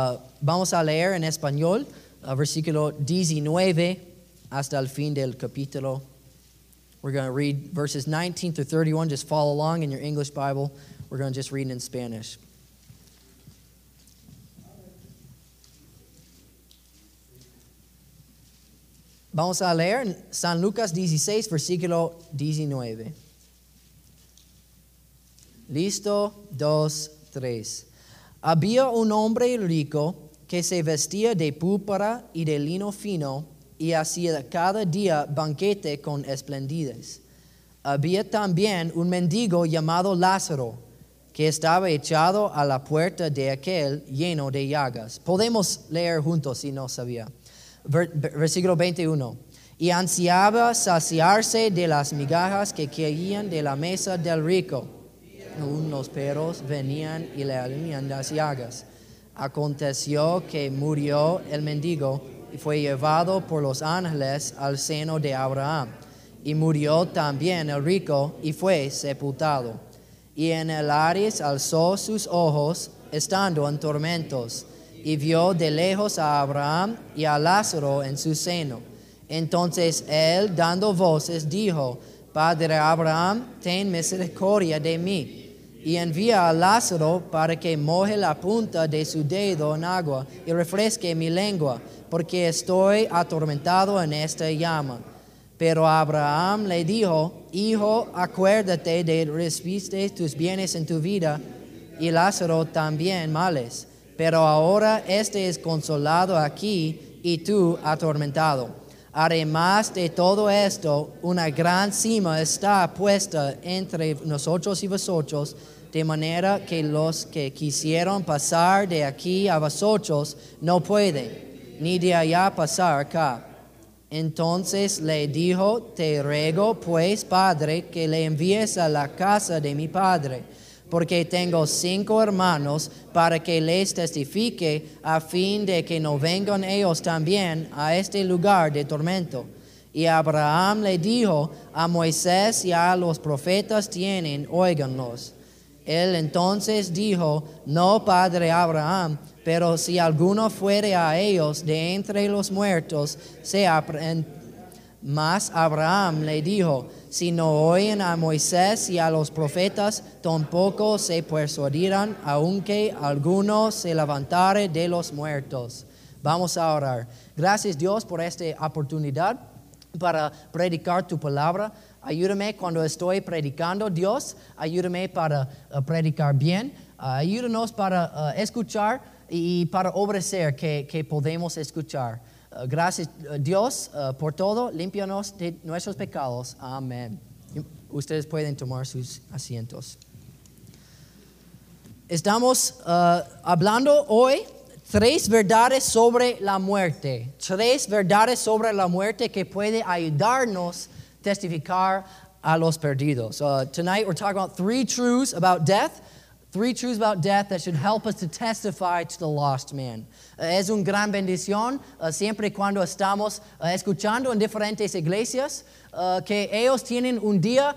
Uh, vamos a leer en español, uh, versículo 19 hasta el fin del capítulo. We're going to read verses 19 through 31. Just follow along in your English Bible. We're going to just read in Spanish. Vamos a leer en San Lucas 16, versículo 19. Listo, dos, tres. Había un hombre rico que se vestía de púrpura y de lino fino y hacía cada día banquete con esplendidez. Había también un mendigo llamado Lázaro que estaba echado a la puerta de aquel lleno de llagas. Podemos leer juntos si no sabía. Ver- versículo 21. Y ansiaba saciarse de las migajas que caían de la mesa del rico. Unos perros venían y le alimentaban las llagas. Aconteció que murió el mendigo y fue llevado por los ángeles al seno de Abraham. Y murió también el rico y fue sepultado. Y en el Aries alzó sus ojos, estando en tormentos, y vio de lejos a Abraham y a Lázaro en su seno. Entonces él, dando voces, dijo, Padre Abraham, ten misericordia de mí, y envía a Lázaro para que moje la punta de su dedo en agua y refresque mi lengua, porque estoy atormentado en esta llama. Pero Abraham le dijo, Hijo, acuérdate de recibiste tus bienes en tu vida, y Lázaro también males. Pero ahora este es consolado aquí y tú atormentado. Además de todo esto, una gran cima está puesta entre nosotros y vosotros, de manera que los que quisieron pasar de aquí a vosotros no pueden, ni de allá pasar acá. Entonces le dijo, te ruego pues, Padre, que le envíes a la casa de mi Padre, porque tengo cinco hermanos, para que les testifique, a fin de que no vengan ellos también a este lugar de tormento. Y Abraham le dijo, a Moisés y a los profetas tienen, óiganlos. Él entonces dijo, no, padre Abraham, pero si alguno fuere a ellos de entre los muertos, se Mas Abraham le dijo, si no oyen a Moisés y a los profetas, tampoco se persuadirán, aunque alguno se levantare de los muertos. Vamos a orar. Gracias Dios por esta oportunidad para predicar tu palabra. Ayúdame cuando estoy predicando, Dios. Ayúdame para uh, predicar bien. Uh, ayúdanos para uh, escuchar y para obedecer que, que podemos escuchar. Uh, gracias, uh, Dios, uh, por todo. Límpianos de nuestros pecados. Amén. Ustedes pueden tomar sus asientos. Estamos hablando hoy tres verdades sobre la muerte. Tres verdades sobre la muerte que puede ayudarnos a testificar a los perdidos. Uh, tonight we're talking about three truths about death. Three truths about death that should help us to testify to the lost man. Es una gran bendición uh, siempre cuando estamos uh, escuchando en diferentes iglesias uh, que ellos tienen un día,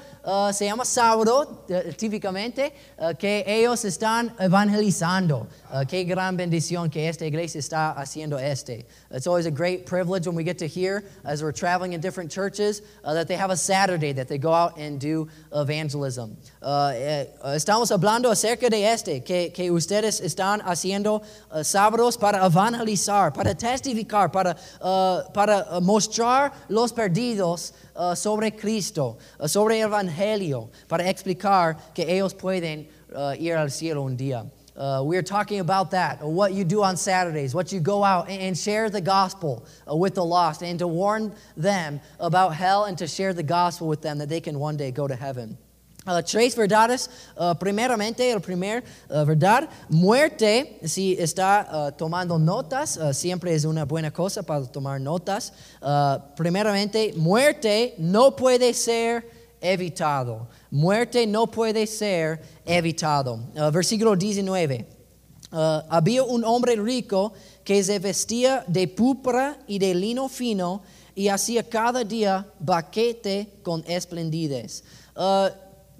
se llama sábado eh, típicamente, que ellos están evangelizando. Qué gran bendición que esta iglesia está haciendo este. It's always a great privilege when we get to hear, as we're traveling in different churches, that they have a Saturday that they go out and do evangelism. Eh, estamos hablando acerca de este, que, que ustedes están haciendo sábados para evangelizar, para testificar, para, uh, para uh, mostrar los perdidos uh, sobre Cristo, uh, sobre el Evangelio, para explicar que ellos pueden uh, ir al cielo un día. Uh, we're talking about that, what you do on Saturdays, what you go out and, and share the gospel with the lost, and to warn them about hell and to share the gospel with them that they can one day go to heaven. Tres verdades. Uh, primeramente, el primer uh, verdad, muerte, si está uh, tomando notas, uh, siempre es una buena cosa para tomar notas. Primeramente, muerte no puede ser evitado. Muerte no puede ser evitado. Versículo 19. Uh, había un hombre rico que se vestía de púrpura y de lino fino y hacía cada día baquete con esplendidez.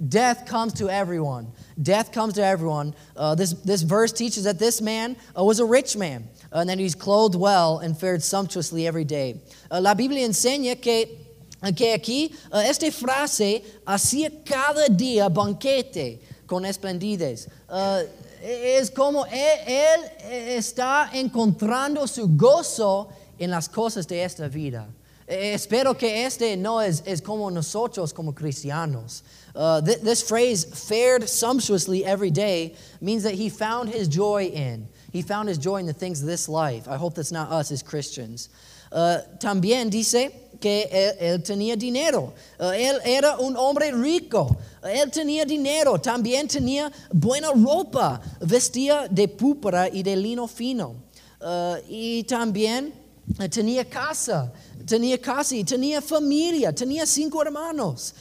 Death comes to everyone. Death comes to everyone. Uh, this, this verse teaches that this man uh, was a rich man uh, and that he's clothed well and fared sumptuously every day. Uh, la Biblia enseña que, que aquí uh, esta frase hacía cada día banquete con esplendidez. Uh, es como él, él está encontrando su gozo en las cosas de esta vida. Espero que este no es, es como nosotros como cristianos. Uh, th- this phrase, fared sumptuously every day, means that he found his joy in. He found his joy in the things of this life. I hope that's not us as Christians. Uh, también dice que él, él tenía dinero. Uh, él era un hombre rico. Uh, él tenía dinero. También tenía buena ropa. Vestía de púrpura y de lino fino. Uh, y también uh, tenía casa. Tenía casa y tenía familia. Tenía cinco hermanos.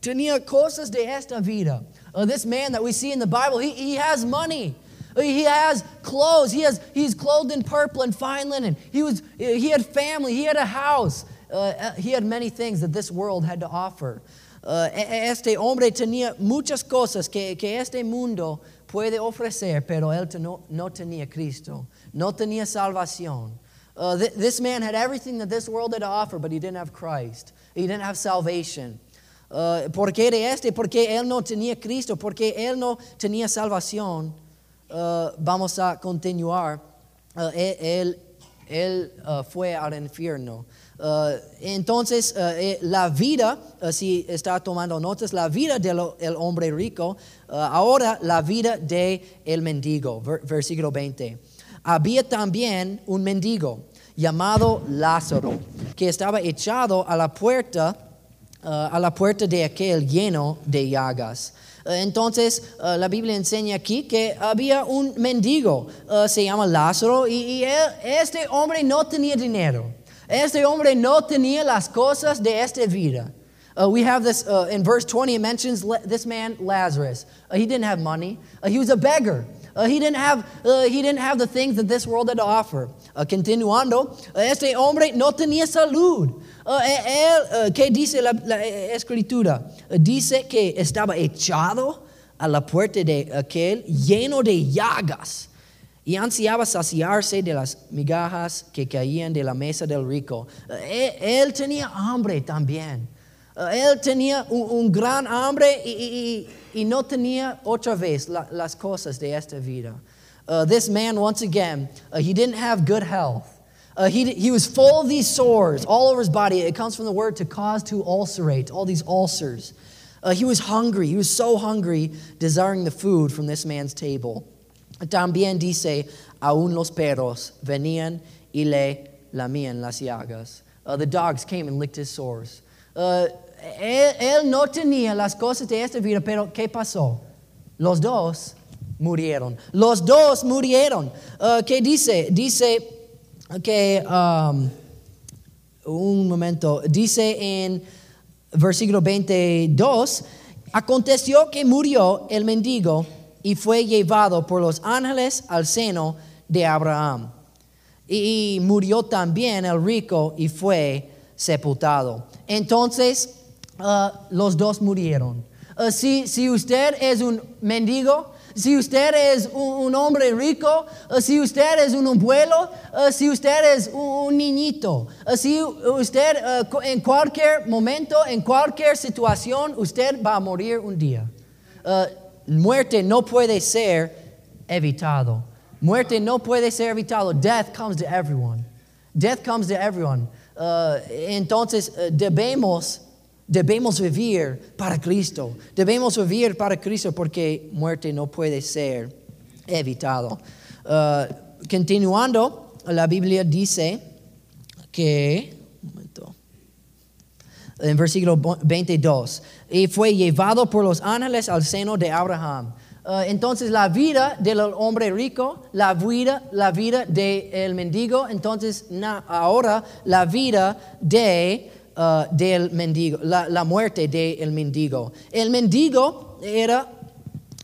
Uh, tenía cosas de esta vida. Uh, this man that we see in the Bible, he, he has money. Uh, He has clothes. He has, he's clothed in purple and fine linen. He, was, he had family. He had a house. Uh, he had many things that this world had to offer. Uh, este hombre tenía muchas cosas que, que este mundo puede ofrecer, pero él no, no tenía Cristo. No tenía salvación. Uh, th- this man had everything that this world had to offer, but he didn't have Christ. He didn't have salvation. Uh, ¿Por qué de este? Porque él no tenía Cristo, porque él no tenía salvación. Uh, vamos a continuar. Uh, él él, él, uh, fue al infierno. Entonces, eh, la vida, si está tomando notas, la vida del el hombre rico, ahora la vida del el mendigo. Ver- versículo 20. Había también un mendigo llamado Lázaro, que estaba echado a la puerta uh, a la puerta de aquel lleno de llagas. Uh, entonces, uh, la Biblia enseña aquí que había un mendigo, se llama Lázaro, y, este hombre no tenía dinero. Este hombre no tenía las cosas de esta vida. Uh, we have this uh, in verse 20, it mentions this man, Lazarus. Uh, he didn't have money, he was a beggar. He, didn't have, he didn't have the things that this world had to offer. Continuando, este hombre no tenía salud. Uh, él, uh, ¿Qué dice la, eh, escritura? Dice que estaba echado a la puerta de aquel lleno de llagas y ansiaba saciarse de las migajas que caían de la mesa del rico. Él, tenía hambre también. Él tenía un, gran hambre y, no tenía otra vez la- las cosas de esta vida. This man, once again, he didn't have good health. Uh, he, he was full of these sores all over his body. It comes from the word to cause to ulcerate, all these ulcers. Uh, he was hungry. He was so hungry, desiring the food from this man's table. También dice, aún los perros venían y le lamían las llagas. Uh, the dogs came and licked his sores. Uh, él, él no tenía las cosas de esta vida, pero ¿qué pasó? Los dos murieron. Los dos murieron. Uh, ¿Qué dice? Dice que, um, un momento, dice en versículo 22, aconteció que murió el mendigo y fue llevado por los ángeles al seno de Abraham. Y murió también el rico y fue sepultado. Entonces, uh, los dos murieron. Uh, si, si usted es un mendigo, si usted es un, hombre rico, uh, si usted es un abuelo, uh, si usted es un, un niñito, uh, si usted en cualquier momento, en cualquier situación, usted va a morir un día. Muerte no puede ser evitado. Muerte no puede ser evitado. Death comes to everyone. Death comes to everyone. Entonces debemos, debemos vivir para Cristo. Debemos vivir para Cristo porque muerte no puede ser evitado. Uh, continuando, la Biblia dice que, en versículo 22, y fue llevado por los ángeles al seno de Abraham. Uh, entonces la vida del hombre rico, la vida, la vida del mendigo, entonces ahora la vida de, uh, del mendigo, la, la muerte del mendigo. El mendigo era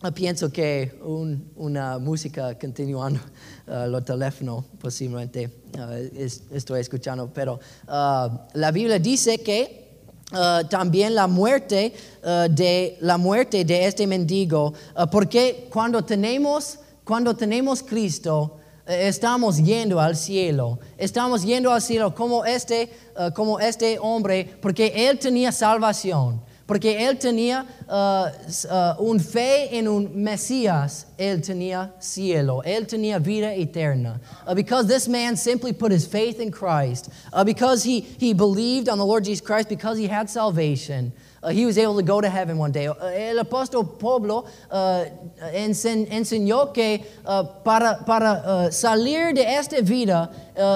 Uh, pienso que un- una música continuando uh, los teléfonos posiblemente uh, es- estoy escuchando, pero uh, la Biblia dice que uh, también la muerte uh, de la muerte de este mendigo, uh, porque cuando tenemos cuando tenemos Cristo estamos yendo al cielo, estamos yendo al cielo como este uh, como este hombre, porque él tenía salvación. Porque él tenía uh, un fe en un Mesías, él tenía cielo, él tenía vida eterna. Uh, because this man simply put his faith in Christ, uh, because he, he believed on the Lord Jesus Christ, because he had salvation, uh, he was able to go to heaven one day. Uh, el apóstol Pablo ensen, enseñó que para, salir de esta vida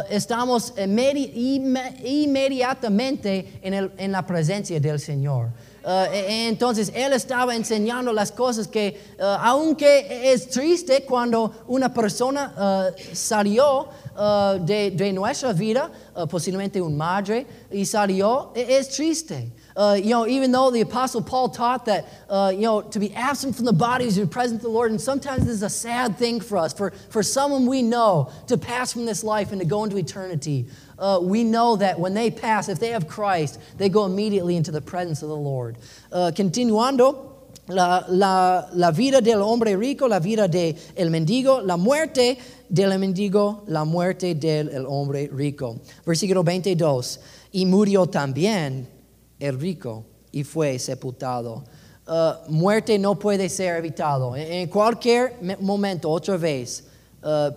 estamos inmediatamente en, la presencia del Señor. Uh, entonces él estaba enseñando las cosas que, uh, aunque es triste cuando una persona uh, salió de, de, nuestra vida, posiblemente un madre, y salió, e, es triste. Uh, you know, even though the Apostle Paul taught that, uh, you know, to be absent from the body is to be present to the Lord, and sometimes this is a sad thing for us, for, for someone we know to pass from this life and to go into eternity. Uh, we know that when they pass, if they have Christ, they go immediately into the presence of the Lord. Uh, continuando, la, la, la, vida del hombre rico, la vida del el mendigo, la muerte del mendigo, la muerte del el hombre rico. Versículo 22. Y murió también el rico y fue sepultado. Uh, muerte no puede ser evitado. En, cualquier momento, otra vez, uh,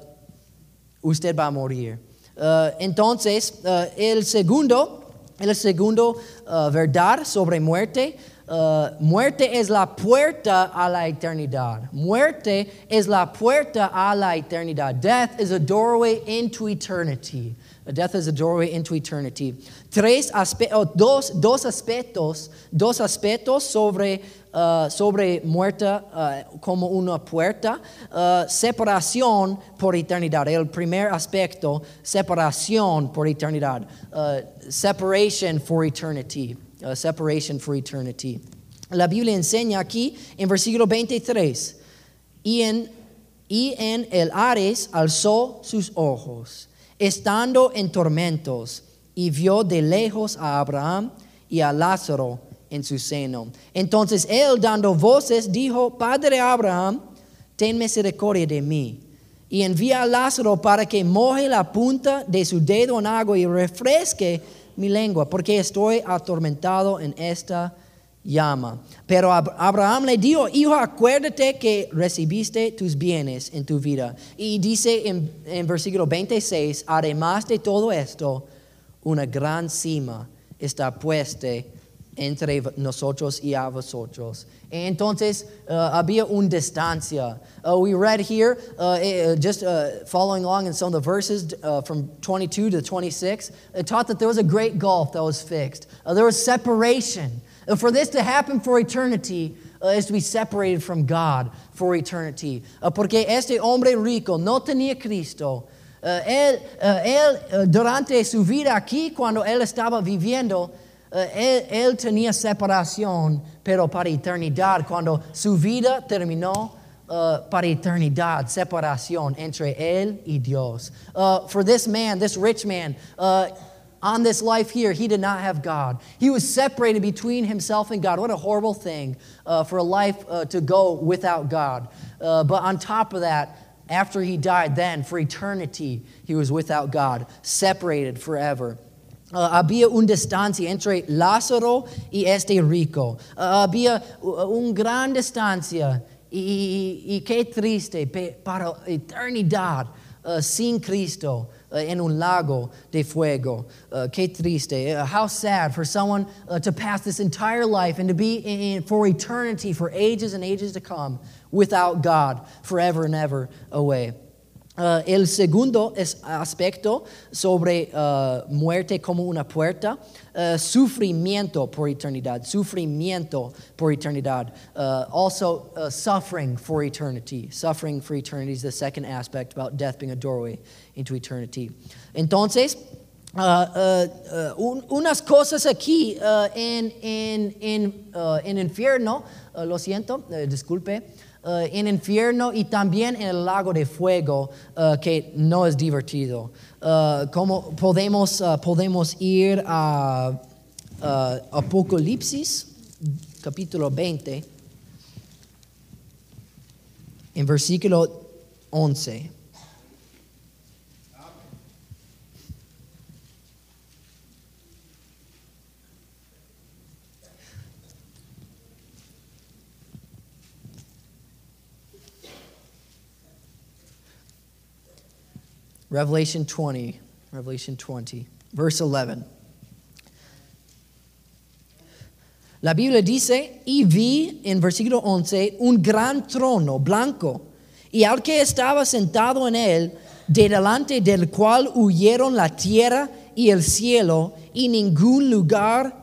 usted va a morir. Uh, entonces, el segundo, el segundo verdad sobre muerte, muerte es la puerta a la eternidad. Muerte es la puerta a la eternidad. Death is a doorway into eternity. Death is a doorway into eternity. Tres oh, dos, dos aspectos, dos aspectos sobre, uh, sobre muerta uh, como una puerta. Uh, separación por eternidad. El primer aspecto, separación por eternidad. separation for eternity. separation for eternity. La Biblia enseña aquí en versículo 23. Y en, y en el Ares alzó sus ojos estando en tormentos, y vio de lejos a Abraham y a Lázaro en su seno. Entonces él, dando voces, dijo, Padre Abraham, ten misericordia de mí, y envía a Lázaro para que moje la punta de su dedo en agua y refresque mi lengua, porque estoy atormentado en esta llama. Pero Abraham le dijo, hijo, acuérdate que recibiste tus bienes en tu vida. Y dice en, en, versículo 26, además de todo esto, una gran cima está puesta entre nosotros y a vosotros. Entonces uh, había una distancia. Uh, we read here, uh, eh, just uh, following along in some of the verses uh, from 22 to 26, it taught that there was a great gulf that was fixed. Uh, there was separation. For this to happen for eternity uh, is to be separated from God for eternity. Uh, porque este hombre rico no tenía Cristo. Uh, él, uh, él uh, durante su vida aquí, cuando él estaba viviendo, él, él, tenía separación, pero para eternidad. Cuando su vida terminó, para eternidad, separación entre él y Dios. for this man, this rich man, on this life here, he did not have God. He was separated between himself and God. What a horrible thing uh, for a life uh, to go without God. Uh, but on top of that, after he died, then for eternity, he was without God, separated forever. Uh, había una distancia entre Lázaro y este rico. Uh, había una gran distancia y, y, y qué triste para eternidad uh, sin Cristo. Uh, en un lago de fuego. Uh, qué triste. Uh, how sad for someone uh, to pass this entire life and to be in, in, for eternity, for ages and ages to come, without God, forever and ever away. Uh, el segundo es aspecto sobre uh, muerte como una puerta, uh, sufrimiento por eternidad, sufrimiento por eternidad. Also, suffering for eternity. Suffering for eternity is the second aspect about death being a doorway into eternity. Entonces, un, unas cosas aquí en, en, en, en infierno, lo siento, disculpe. Uh, en infierno y también en el lago de fuego, uh, que no es divertido. Uh, ¿Cómo podemos, podemos ir a, Apocalipsis, capítulo 20, en versículo 11. Revelation 20, Revelation 20, verse 11. La Biblia dice, y vi en versículo 11 un gran trono blanco, y al que estaba sentado en él, de delante del cual huyeron la tierra y el cielo, y ningún lugar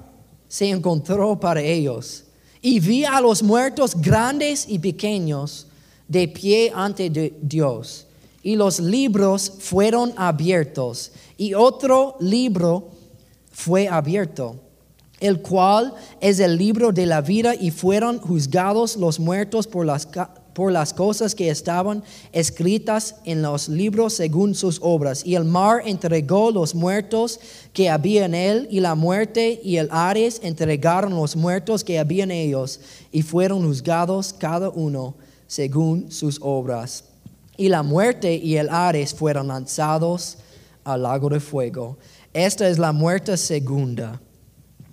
se encontró para ellos. Y vi a los muertos grandes y pequeños de pie ante de Dios y los libros fueron abiertos, y otro libro fue abierto, el cual es el libro de la vida, y fueron juzgados los muertos por las, por las cosas que estaban escritas en los libros según sus obras. Y el mar entregó los muertos que había en él, y la muerte y el Ares entregaron los muertos que había en ellos, y fueron juzgados cada uno según sus obras y la muerte y el Ares fueron lanzados al lago de fuego. Esta es la muerte segunda.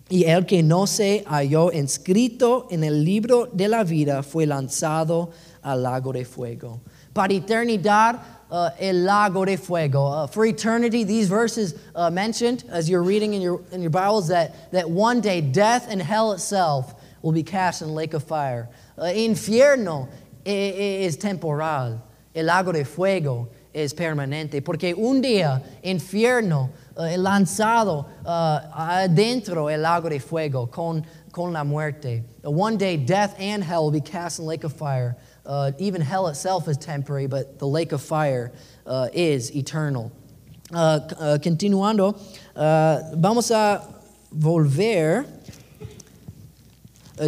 Y el que no se halló inscrito en el libro de la vida fue lanzado al lago de fuego. Para eternidad, uh, el lago de fuego. Uh, for eternity, these verses uh, mentioned as you're reading in your, in your Bibles that, that one day death and hell itself will be cast in the lake of fire. Uh, infierno is temporal el lago de fuego es permanente, porque un día infierno uh, lanzado uh, adentro el lago de fuego con, con la muerte. Uh, one day death and hell will be cast in the lake of fire. Uh, even hell itself is temporary, but the lake of fire uh, is eternal. continuando, vamos a volver.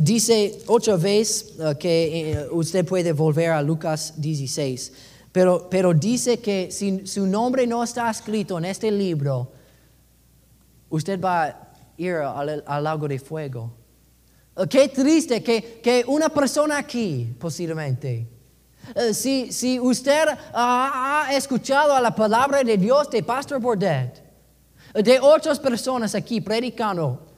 Dice otra vez que eh, usted puede volver a Lucas 16, pero, pero dice que si su nombre no está escrito en este libro, usted va a ir al, lago de fuego. Eh, qué triste que, que una persona aquí, posiblemente, eh, si, si, usted ha escuchado a la palabra de Dios de Pastor Bordet, de otras personas aquí predicando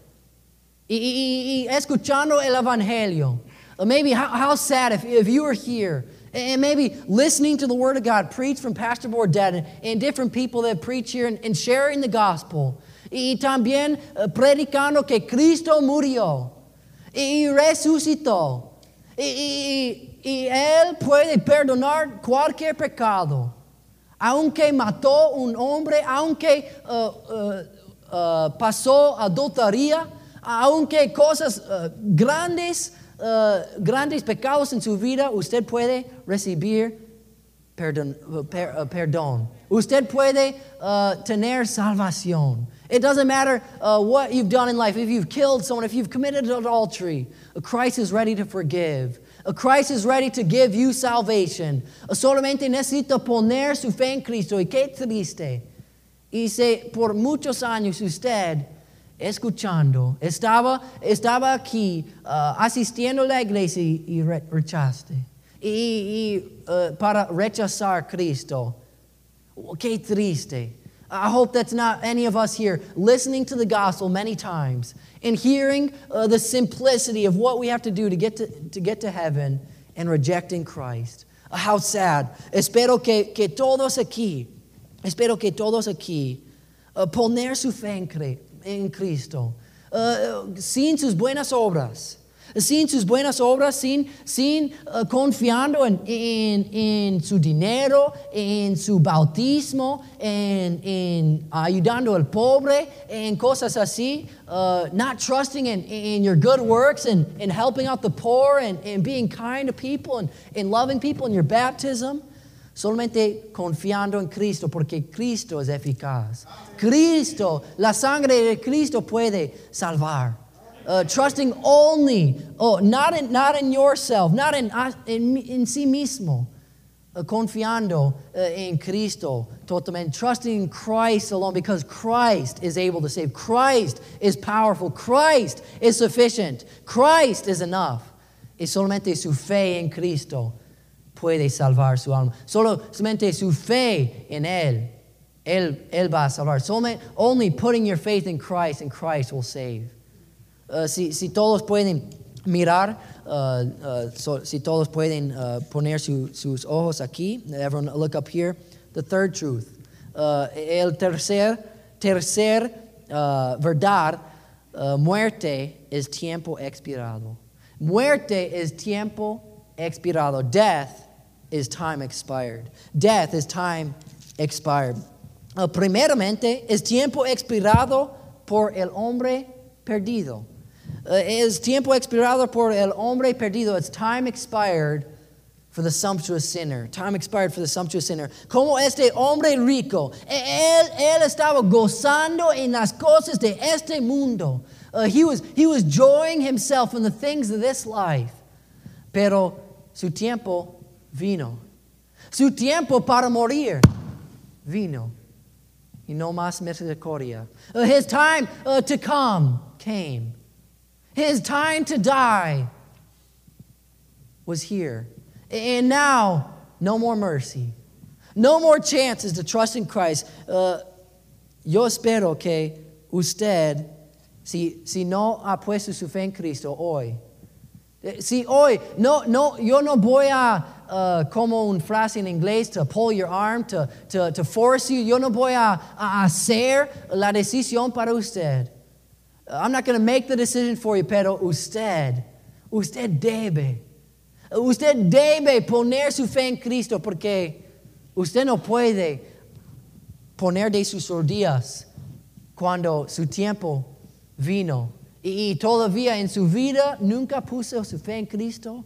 y, escuchando el Evangelio. Uh, maybe how, how sad if, if you were here and maybe listening to the Word of God preached from Pastor Bordet and, and different people that preach here and, sharing the gospel. Y también uh, predicando que Cristo murió y resucitó. Y, y, y, Él puede perdonar cualquier pecado. Aunque mató un hombre, aunque uh, uh, uh pasó adultería, aunque cosas uh, grandes, uh, grandes pecados en su vida, usted puede recibir perdón. Uh, perdón. Usted puede tener salvación. It doesn't matter what you've done in life. If you've killed someone, if you've committed adultery, Christ is ready to forgive. Christ is ready to give you salvation. Solamente necesita poner su fe en Cristo. Y qué triste. Y se, por muchos años usted escuchando, estaba, estaba aquí uh, asistiendo a la iglesia y, rechazaste. Y, uh, para rechazar a Cristo. Qué triste. I hope that's not any of us here listening to the gospel many times and hearing uh, the simplicity of what we have to do to get to, to, get to heaven and rejecting Christ. How sad. Espero que, que todos aquí, espero que todos aquí, uh, poner su fe en Cristo en Cristo, uh, sin sus buenas obras, sin sus buenas obras, sin, sin uh, confiando en, en, en, su dinero, en su bautismo, en, en ayudando al pobre, en cosas así, uh, not trusting in, in your good works and, and helping out the poor and, being kind to people and, and loving people in your baptism. Solamente confiando en Cristo porque Cristo es eficaz. Cristo, la sangre de Cristo puede salvar. Uh, trusting only, oh, not in, not in yourself, not in, in, in sí mismo, uh, confiando uh, en Cristo totalmente, trusting in Christ alone because Christ is able to save. Christ is powerful. Christ is sufficient. Christ is enough. Y solamente su fe en Cristo puede salvar su alma. Solo, solamente su fe en Él, Él, Él va a salvar. Solamente, only putting your faith in Christ and Christ will save. Uh, si, si todos pueden mirar, uh, uh, si todos pueden poner su, sus ojos aquí, everyone look up here. The third truth. El tercer, tercer verdad, muerte es tiempo expirado. Muerte es tiempo expirado. Death is time expired. Death is time expired. Uh, primeramente, es tiempo expirado por el hombre perdido. Uh, es tiempo expirado por el hombre perdido. It's time expired for the sumptuous sinner. Time expired for the sumptuous sinner. Como este hombre rico, él, él estaba gozando en las cosas de este mundo. Uh, he, was, he was enjoying himself in the things of this life. Pero su tiempo vino. Su tiempo para morir vino. Y no más misericordia. Uh, his time uh, to come came. His time to die was here. And now, no more mercy. No more chances to trust in Christ. Uh, yo espero que usted, si, si no ha puesto su fe en Cristo hoy, eh, si hoy, no, no, yo no voy a, uh, como un frase en inglés, to pull your arm, to, to, to force you, yo no voy a, a hacer la decisión para usted. I'm not going to make the decision for you, pero usted, usted debe, usted debe poner su fe en Cristo porque usted no puede poner de sus rodillas cuando su tiempo vino y todavía en su vida nunca puso su fe en Cristo.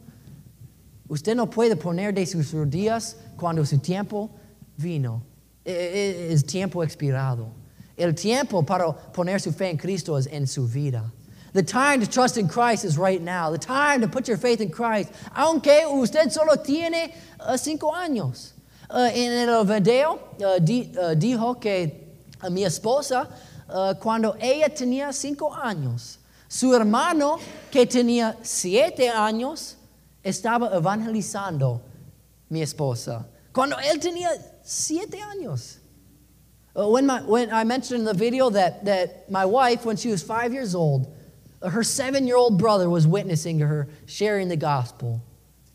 Usted no puede poner de sus rodillas cuando su tiempo vino. E- e- Es tiempo expirado. El tiempo para poner su fe en Cristo es en su vida. The time to trust in Christ is right now. The time to put your faith in Christ. Aunque usted solo tiene uh, cinco años. Uh, en el video uh, di- uh, dijo que a mi esposa, uh, cuando ella tenía cinco años, su hermano que tenía siete años estaba evangelizando mi esposa. Cuando él tenía siete años. Uh, when, my, when I mentioned in the video that, that my wife, when she was five years old, her seven year old brother was witnessing to her, sharing the gospel,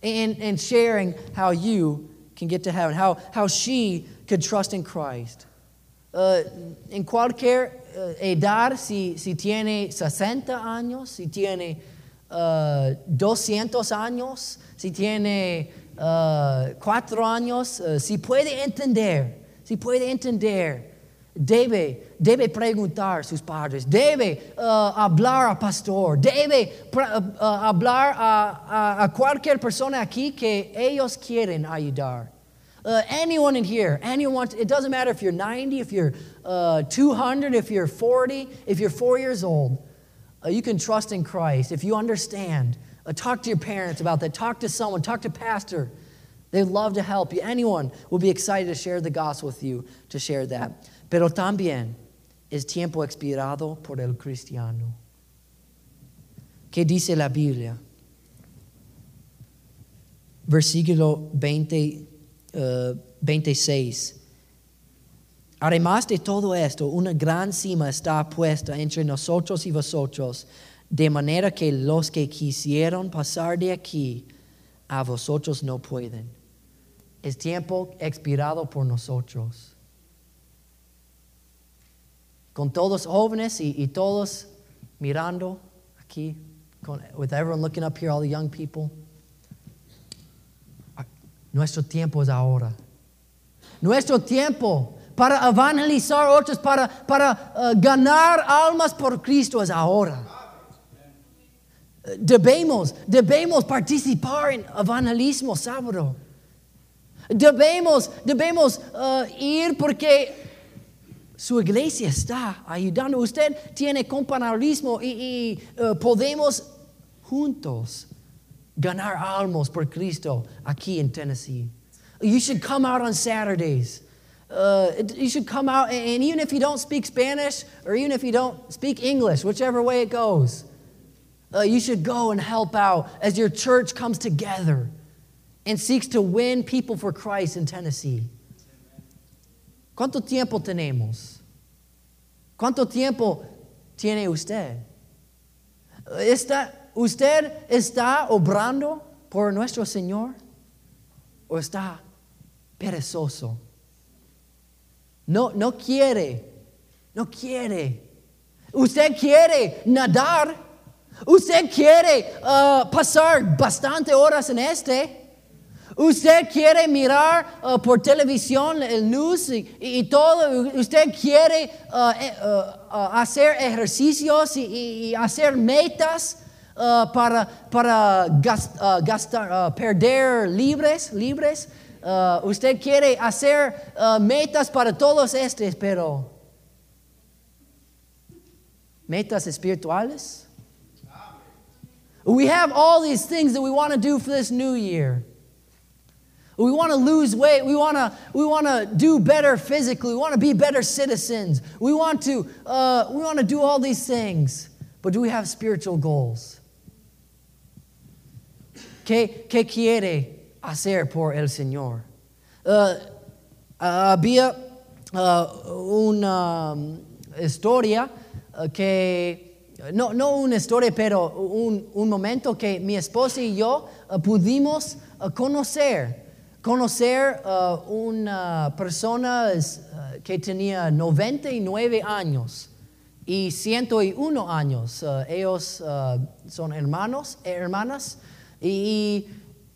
and, and sharing how you can get to heaven, how, how she could trust in Christ. Uh, en cualquier uh, edad, si, si tiene 60 años, si tiene uh, 200 años, si tiene uh, 4 años, uh, si puede entender, si puede entender, debe, debe preguntar a sus padres, debe uh, hablar al pastor, debe uh, hablar a, a- cualquier persona aquí que ellos quieren ayudar. Uh, anyone in here, anyone, it doesn't matter if you're 90, if you're uh, 200, if you're 40, if you're four years old, you can trust in Christ. If you understand, uh, talk to your parents about that, talk to someone, talk to pastor. They'd love to help you. Anyone will be excited to share the gospel with you, to share that. Pero también es tiempo expirado por el cristiano. ¿Qué dice la Biblia? Versículo 20, eh, 26. Además de todo esto, una gran cima está puesta entre nosotros y vosotros, de manera que los que quisieron pasar de aquí a vosotros no pueden. Es tiempo expirado por nosotros. Con todos jóvenes y, y todos mirando aquí, con, with everyone looking up here, all the young people. Nuestro tiempo es ahora. Nuestro tiempo para evangelizar otros, para, para uh, ganar almas por Cristo es ahora. Uh, Debemos, debemos participar en evangelismo sábado. Debemos, debemos uh, ir porque su iglesia está ayudando. Usted tiene compañerismo y, podemos juntos ganar almas por Cristo aquí en Tennessee. You should come out on Saturdays. Uh, you should come out, and, even if you don't speak Spanish or even if you don't speak English, whichever way it goes, uh, you should go and help out as your church comes together and seeks to win people for Christ in Tennessee. ¿Cuánto tiempo tenemos? ¿Cuánto tiempo tiene usted? ¿Está, ¿Usted está obrando por nuestro Señor o está perezoso? No, no quiere, no quiere. Usted quiere nadar, usted quiere uh, pasar bastante horas en este. Usted quiere mirar uh, por televisión el news y, todo. Usted quiere uh, eh, hacer ejercicios y, hacer metas para, para gas- gastar, perder libres, libres. Uh, usted quiere hacer uh, metas para todos estos, pero metas espirituales. We have all these things that we want to do for this new year. We want to lose weight. We want to we want to do better physically. We want to be better citizens. We want to uh, we want to do all these things. But do we have spiritual goals? ¿Qué, qué quiere hacer por el Señor? Uh, había uh, una um, historia uh, que, no, no una historia, pero un, un momento que mi esposa y yo uh, pudimos conocer, conocer una persona que tenía 99 años y 101 años. Ellos son hermanos, hermanas, y,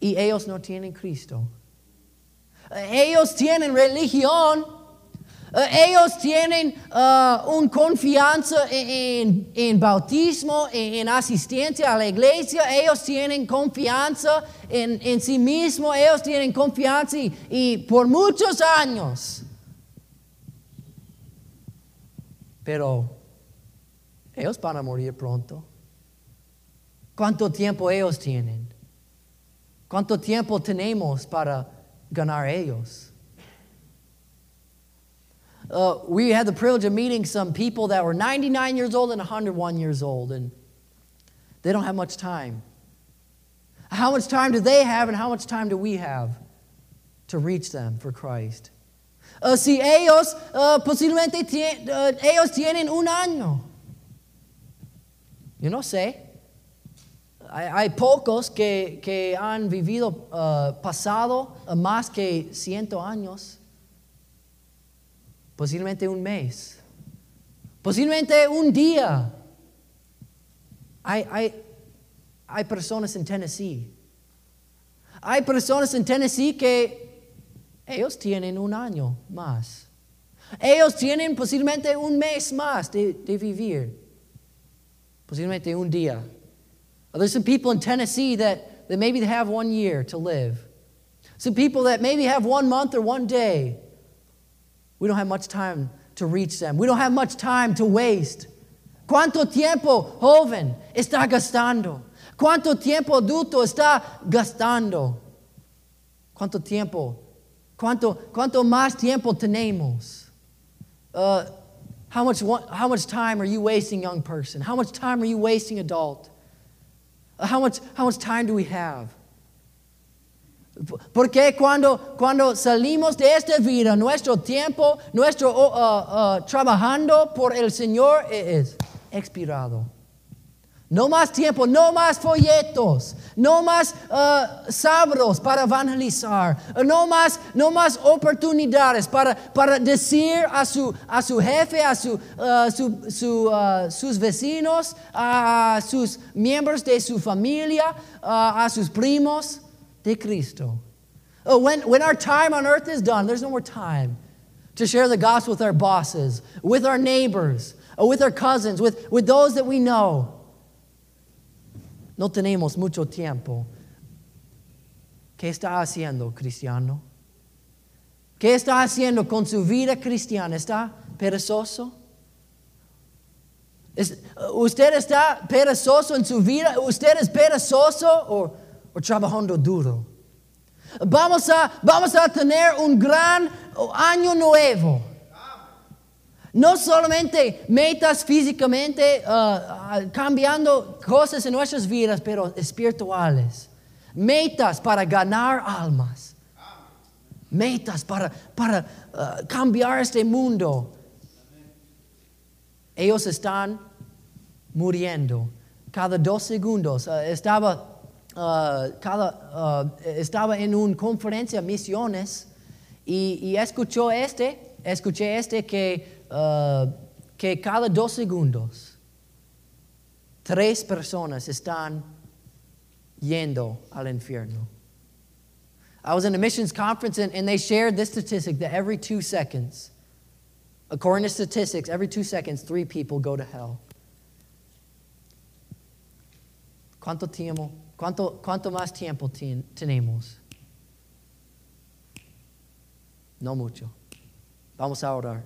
y ellos no tienen Cristo. Ellos tienen religión. Ellos tienen uh, un confianza en, en bautismo, en, en asistencia a la iglesia. Ellos tienen confianza en, en sí mismos. Ellos tienen confianza y, y por muchos años. Pero ellos van a morir pronto. ¿Cuánto tiempo ellos tienen? ¿Cuánto tiempo tenemos para ganar ellos? Uh, we had the privilege of meeting some people that were 99 years old and 101 years old, and they don't have much time. How much time do they have, and how much time do we have to reach them for Christ? Uh, si ellos uh, posiblemente uh, ellos tienen un año, yo no sé. Hay, pocos que, que han vivido uh, pasado uh, más que ciento años. Posiblemente un mes. Posiblemente un día. Hay, hay, hay personas en Tennessee. Hay personas en Tennessee que ellos tienen un año más. Ellos tienen posiblemente un mes más de, de vivir. Posiblemente un día. There's some people in Tennessee that, that maybe they have one year to live. Some people that maybe have one month or one day. We don't have much time to reach them. We don't have much time to waste. ¿Cuánto tiempo joven está gastando? ¿Cuánto tiempo adulto está gastando? ¿Cuánto tiempo? ¿Cuánto, cuánto más tiempo tenemos? Uh, how, much, how much time are you wasting, young person? How much time are you wasting, adult? How much, how much time do we have? Porque cuando, cuando salimos de esta vida, nuestro tiempo, nuestro uh, uh, trabajando por el Señor es expirado. No más tiempo, no más folletos, no más uh, sábados para evangelizar, uh, no más, no más oportunidades para, para decir a su, a su jefe, a su, uh, su- su, uh, sus vecinos, a sus miembros de su familia, uh, a sus primos de Cristo. Uh, when, when our time on earth is done, there's no more time to share the gospel with our bosses, with our neighbors, with our cousins, with, with those that we know. No tenemos mucho tiempo. ¿Qué está haciendo, cristiano? ¿Qué está haciendo con su vida cristiana? ¿Está perezoso? ¿Usted está perezoso en su vida? ¿Usted es perezoso o, o trabajando duro? Vamos a, vamos a tener un gran año nuevo. No solamente metas físicamente, uh, uh, cambiando cosas en nuestras vidas, pero espirituales. Metas para ganar almas. Metas para, para uh, cambiar este mundo. Ellos están muriendo cada dos segundos. Estaba, cada, estaba en una conferencia misiones y, y escuchó este, escuché este que, Eh, que cada dos segundos tres personas están yendo al infierno. I was in a missions conference and, and they shared this statistic that every two seconds, according to statistics, every two seconds, three people go to hell. ¿Cuánto tiempo, cuánto, cuánto más tiempo tenemos? No mucho. Vamos a orar.